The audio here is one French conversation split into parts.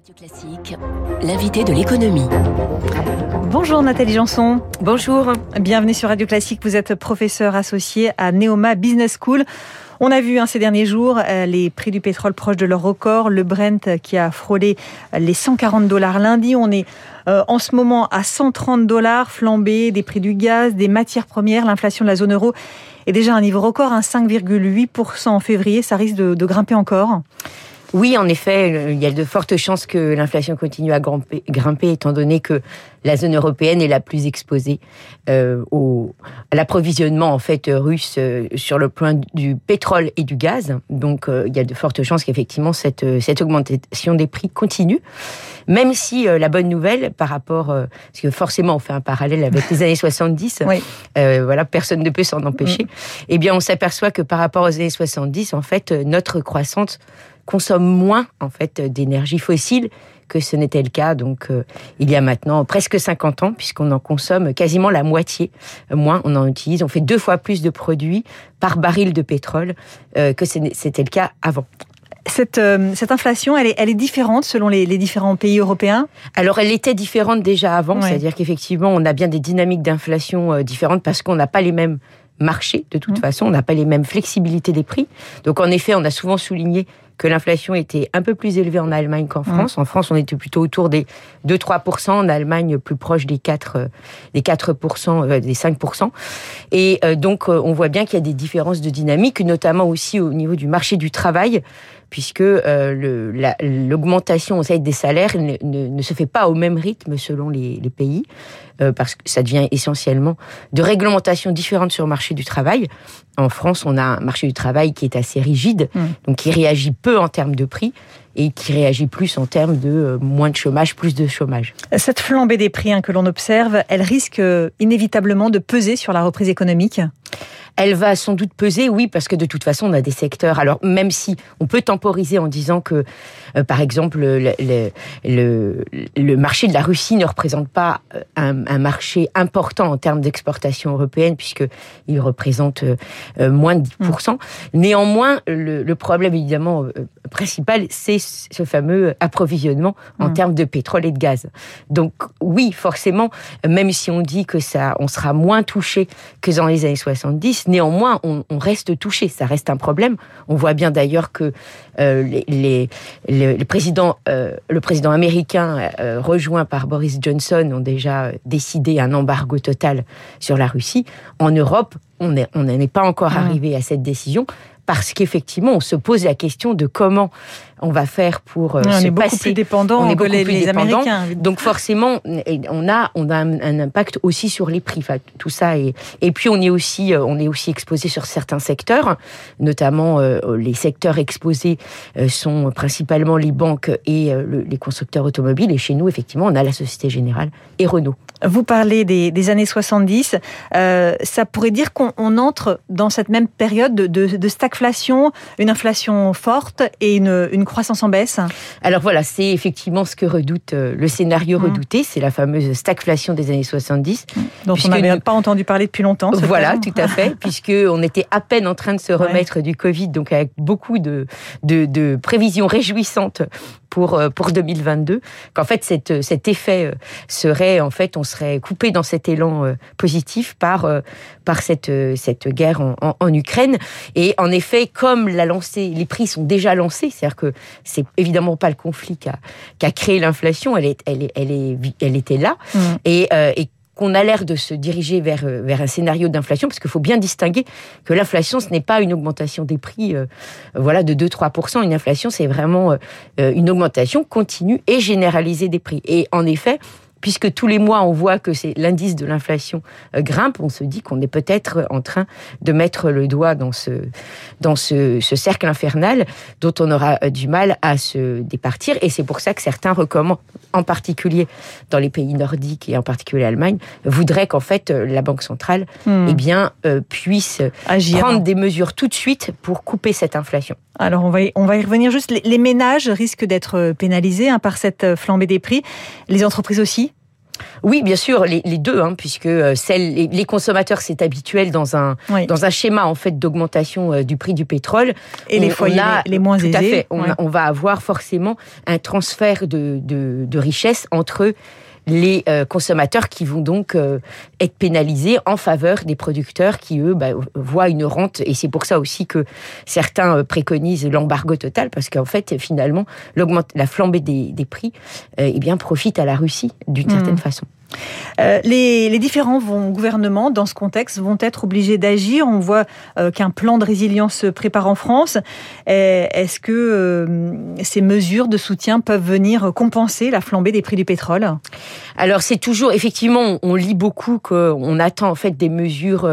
Radio Classique, l'invité de l'économie. Bonjour Nathalie Janson. Bonjour. Bienvenue sur Radio Classique. Vous êtes professeur associé à Neoma Business School. On a vu hein, ces derniers jours euh, les prix du pétrole proches de leur record, le Brent qui a frôlé les 140 dollars lundi. On est euh, en ce moment à 130 dollars, flambé des prix du gaz, des matières premières. L'inflation de la zone euro est déjà à un niveau record, 5,8% en février. Ça risque de, de grimper encore. Oui, en effet, il y a de fortes chances que l'inflation continue à grimper, étant donné que la zone européenne est la plus exposée euh, au, à l'approvisionnement en fait russe euh, sur le plan du pétrole et du gaz. Donc, euh, il y a de fortes chances qu'effectivement cette cette augmentation des prix continue. Même si la bonne nouvelle par rapport, parce que forcément on fait un parallèle avec les années 70, oui. voilà, personne ne peut s'en empêcher. Mm. Eh bien, on s'aperçoit que par rapport aux années 70, en fait, notre croissance consomme moins en fait d'énergie fossile que ce n'était le cas donc euh, il y a maintenant presque 50 ans puisqu'on en consomme quasiment la moitié moins on en utilise on fait deux fois plus de produits par baril de pétrole euh, que c'était le cas avant. Cette, euh, cette, inflation, elle est, elle est différente selon les, les, différents pays européens? Alors, elle était différente déjà avant, c'est-à-dire qu'effectivement, on a bien des dynamiques d'inflation différentes parce qu'on n'a pas les mêmes marchés, de toute mmh. façon, on n'a pas les mêmes flexibilités des prix. Donc, en effet, on a souvent souligné que l'inflation était un peu plus élevée en Allemagne qu'en France. En France, on était plutôt autour des 2-3%, en Allemagne plus proche des 4, euh, des 4%, euh, des 5%. Et euh, donc, on voit bien qu'il y a des différences de dynamique, notamment aussi au niveau du marché du travail puisque euh, l'augmentation des salaires ne, ne, se fait pas au même rythme selon les, les pays, euh, parce que ça devient essentiellement de réglementations différentes sur le marché du travail. En France, on a un marché du travail qui est assez rigide, mmh. donc qui réagit peu en termes de prix et qui réagit plus en termes de euh, moins de chômage, plus de chômage. Cette flambée des prix hein, que l'on observe, elle risque inévitablement de peser sur la reprise économique? Elle va sans doute peser, oui, parce que de toute façon, on a des secteurs. Alors, même si on peut temporiser en disant que, euh, par exemple, le, le, le, marché de la Russie ne représente pas euh, un, un marché important en termes d'exportation européenne, puisqu'il représente euh, moins de 10%. Mmh. Néanmoins, le, problème, évidemment, principal, c'est ce fameux approvisionnement en mmh. termes de pétrole et de gaz. Donc, oui, forcément, même si on dit que ça, on sera moins touché que dans les années 70, Néanmoins, on, reste touché, ça reste un problème. On voit bien d'ailleurs que euh, les, le président, euh, le président américain euh, rejoint par Boris Johnson ont déjà décidé un embargo total sur la Russie. En Europe, on n'en est pas encore ah. arrivé à cette décision parce qu'effectivement, on se pose la question de comment on va faire pour euh, on se est beaucoup plus dépendant, on est beaucoup les, plus Américains. Donc forcément, on a on a un, impact aussi sur les prix. Enfin, tout ça et et puis on est aussi euh, on est aussi exposé sur certains secteurs, notamment euh, les secteurs exposés sont principalement les banques et les constructeurs automobiles. Et chez nous, effectivement, on a la Société Générale et Renault. Vous parlez des, des années 70. Euh, ça pourrait dire qu'on entre dans cette même période de, de, de stagflation, une inflation forte et une, une croissance en baisse Alors voilà, c'est effectivement ce que redoute euh, le scénario mmh. redouté, c'est la fameuse stagflation des années 70. Mmh. Dont on n'avait pas entendu parler depuis longtemps. Voilà, tout à fait, puisqu'on était à peine en train de se remettre du Covid, donc avec beaucoup de, de, de prévisions réjouissantes pour euh, pour 2022 qu'en fait cette, cet effet euh, serait en fait on serait coupé dans cet élan euh, positif par par cette cette guerre en, en, en, Ukraine et en effet comme la lancée les prix sont déjà lancés c'est-à-dire que c'est évidemment pas le conflit qui a, qui a créé l'inflation elle est elle est elle est elle était là mmh. et, et qu'on a l'air de se diriger vers, euh, vers un scénario d'inflation, parce qu'il faut bien distinguer que l'inflation, ce n'est pas une augmentation des prix euh, voilà, de 2-3%. Une inflation, c'est vraiment euh, une augmentation continue et généralisée des prix. Et en effet, puisque tous les mois on voit que c'est l'indice de l'inflation euh, grimpe, on se dit qu'on est peut-être en train de mettre le doigt dans ce dans ce, ce, cercle infernal dont on aura euh, du mal à se départir. Et c'est pour ça que certains recommandent, en particulier dans les pays nordiques et en particulier l'Allemagne, voudraient qu'en fait euh, la banque centrale hmm. eh bien puisse Agir. prendre des mesures tout de suite pour couper cette inflation. Alors on va y, on va y revenir juste. Les, ménages risquent d'être pénalisés hein, par cette flambée des prix. Les entreprises aussi Oui, bien sûr, les, deux, hein, puisque euh, celles, les, consommateurs, c'est habituel dans un dans un schéma en fait d'augmentation euh, du prix du pétrole. Et les foyers les, moins aisés. Tout à fait. On, va avoir forcément un transfert de, de, de richesse entre les euh, consommateurs qui vont donc euh, être pénalisés en faveur des producteurs qui, eux, bah, voient une rente. Et c'est pour ça aussi que certains euh, préconisent l'embargo total, parce qu'en fait, finalement, la flambée des, prix eh bien, profite à la Russie d'une mmh. certaine façon. Euh, les, différents vont, gouvernements, dans ce contexte, vont être obligés d'agir. On voit euh, qu'un plan de résilience se prépare en France. Est-ce que euh, ces mesures de soutien peuvent venir compenser la flambée des prix du pétrole? Alors, c'est toujours, effectivement, on lit beaucoup qu'on attend en fait des mesures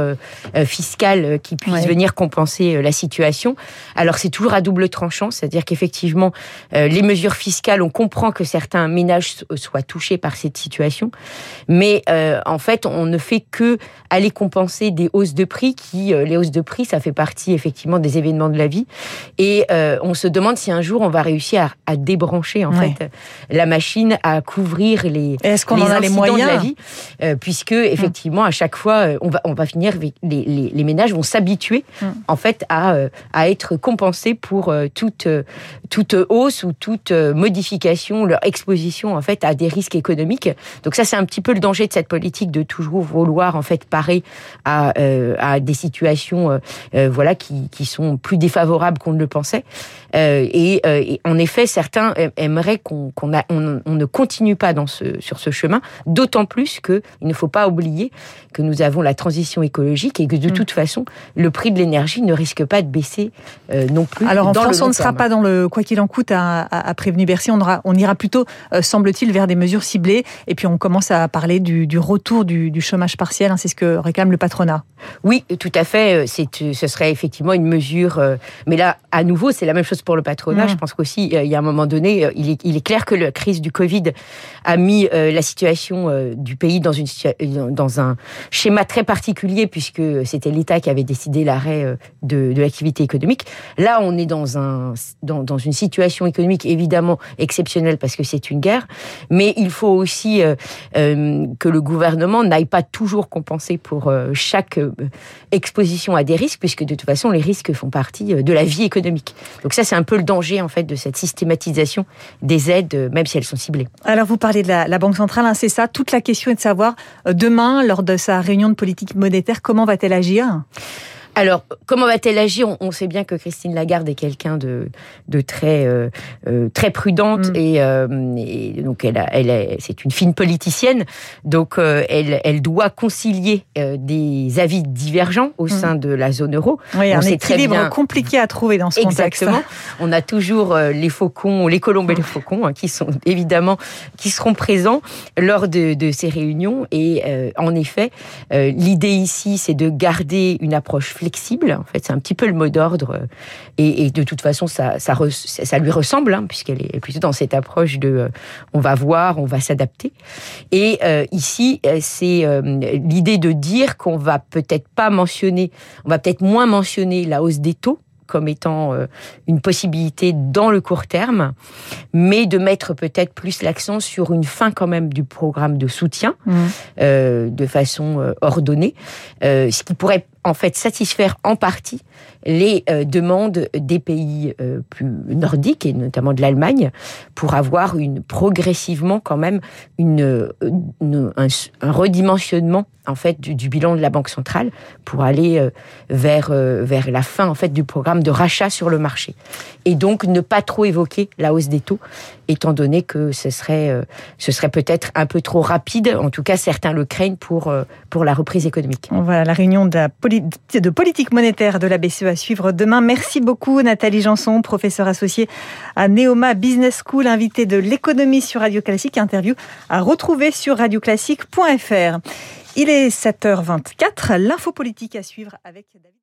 fiscales qui puissent venir compenser la situation. Alors, c'est toujours à double tranchant, c'est-à-dire qu'effectivement, les mesures fiscales, on comprend que certains ménages soient touchés par cette situation. Mais euh, en fait, on ne fait que aller compenser des hausses de prix qui, euh, les hausses de prix, ça fait partie effectivement des événements de la vie. Et euh, on se demande si un jour on va réussir à, débrancher en fait la machine, à couvrir les, Est-ce qu'on en a les moyens de la vie, puisque effectivement à chaque fois on va on va finir les, les, les ménages vont s'habituer hum. en fait à à être compensés pour toute toute hausse ou toute modification, leur exposition en fait à des risques économiques. Donc ça c'est un petit peu le danger de cette politique de toujours vouloir en fait parer à, euh, à des situations euh, euh, voilà qui, qui sont plus défavorables qu'on ne le pensait. Et, et, en effet, certains aimeraient qu'on qu'on on, on, ne continue pas dans ce, sur ce chemin, d'autant plus que il ne faut pas oublier que nous avons la transition écologique et que de mm. toute façon, le prix de l'énergie ne risque pas de baisser non plus. Alors en France, on ne sera pas dans le quoi qu'il en coûte à, à, à prévenu Bercy. On, aura, on ira plutôt, semble-t-il, vers des mesures ciblées. Et puis on commence à parler du, retour du, chômage partiel. Hein, c'est ce que réclame le patronat. Oui, tout à fait. Euh, c'est, euh, ce serait effectivement une mesure. Euh, mais là, à nouveau, c'est la même chose pour le patronat. Mmh. Je pense qu'aussi, il y a un moment donné, il est, il est clair que la crise du Covid a mis la situation du pays dans, une, dans un schéma très particulier, puisque c'était l'État qui avait décidé l'arrêt de, de l'activité économique. Là, on est dans, un, dans, dans une situation économique évidemment exceptionnelle parce que c'est une guerre, mais il faut aussi euh, que le gouvernement n'aille pas toujours compenser pour chaque euh, exposition à des risques, puisque de toute façon, les risques font partie de la vie économique. Donc ça, c'est un peu le danger, en fait, de cette systématisation des aides, même si elles sont ciblées. Alors, vous parlez de la, la Banque centrale, hein, c'est ça. Toute la question est de savoir, demain, lors de sa réunion de politique monétaire, comment va-t-elle agir? Alors, comment va-t-elle agir? On, sait bien que Christine Lagarde est quelqu'un de, de très, euh, euh, très prudente mm. euh, et, donc elle, a, elle c'est une fine politicienne. Donc, elle, elle doit concilier des avis divergents au mm. sein de la zone euro. Oui, un équilibre compliqué à trouver dans ce contexte. Exactement. On a toujours les faucons, les colombes et les faucons hein, qui sont évidemment qui seront présents lors de, de ces réunions. Et en effet, l'idée ici, c'est de garder une approche flexible flexible. En fait, c'est un petit peu le mot d'ordre. Et, de toute façon, ça, ça, ça lui ressemble, hein, puisqu'elle est plutôt dans cette approche de euh, on va voir, on va s'adapter. Et euh, ici, euh, c'est l'idée de dire qu'on va peut-être pas mentionner, on va peut-être moins mentionner la hausse des taux comme étant une possibilité dans le court terme, mais de mettre peut-être plus l'accent sur une fin quand même du programme de soutien mmh. de façon ordonnée, ce qui pourrait en fait satisfaire en partie les euh, demandes des pays euh, plus nordiques et notamment de l'Allemagne pour avoir une progressivement quand même une, euh, un, redimensionnement en fait du, bilan de la banque centrale pour aller vers vers la fin en fait du programme de rachat sur le marché et donc ne pas trop évoquer la hausse des taux étant donné que ce serait ce serait peut-être un peu trop rapide en tout cas certains le craignent pour pour la reprise économique. Voilà la réunion de la de politique monétaire de la BCE à suivre demain. Merci beaucoup Nathalie Janson, professeure associée à Neoma Business School, invitée de l'économie sur Radio Classique, interview à retrouver sur radioclassique.fr. Il est 7h24, l'info politique à suivre avec David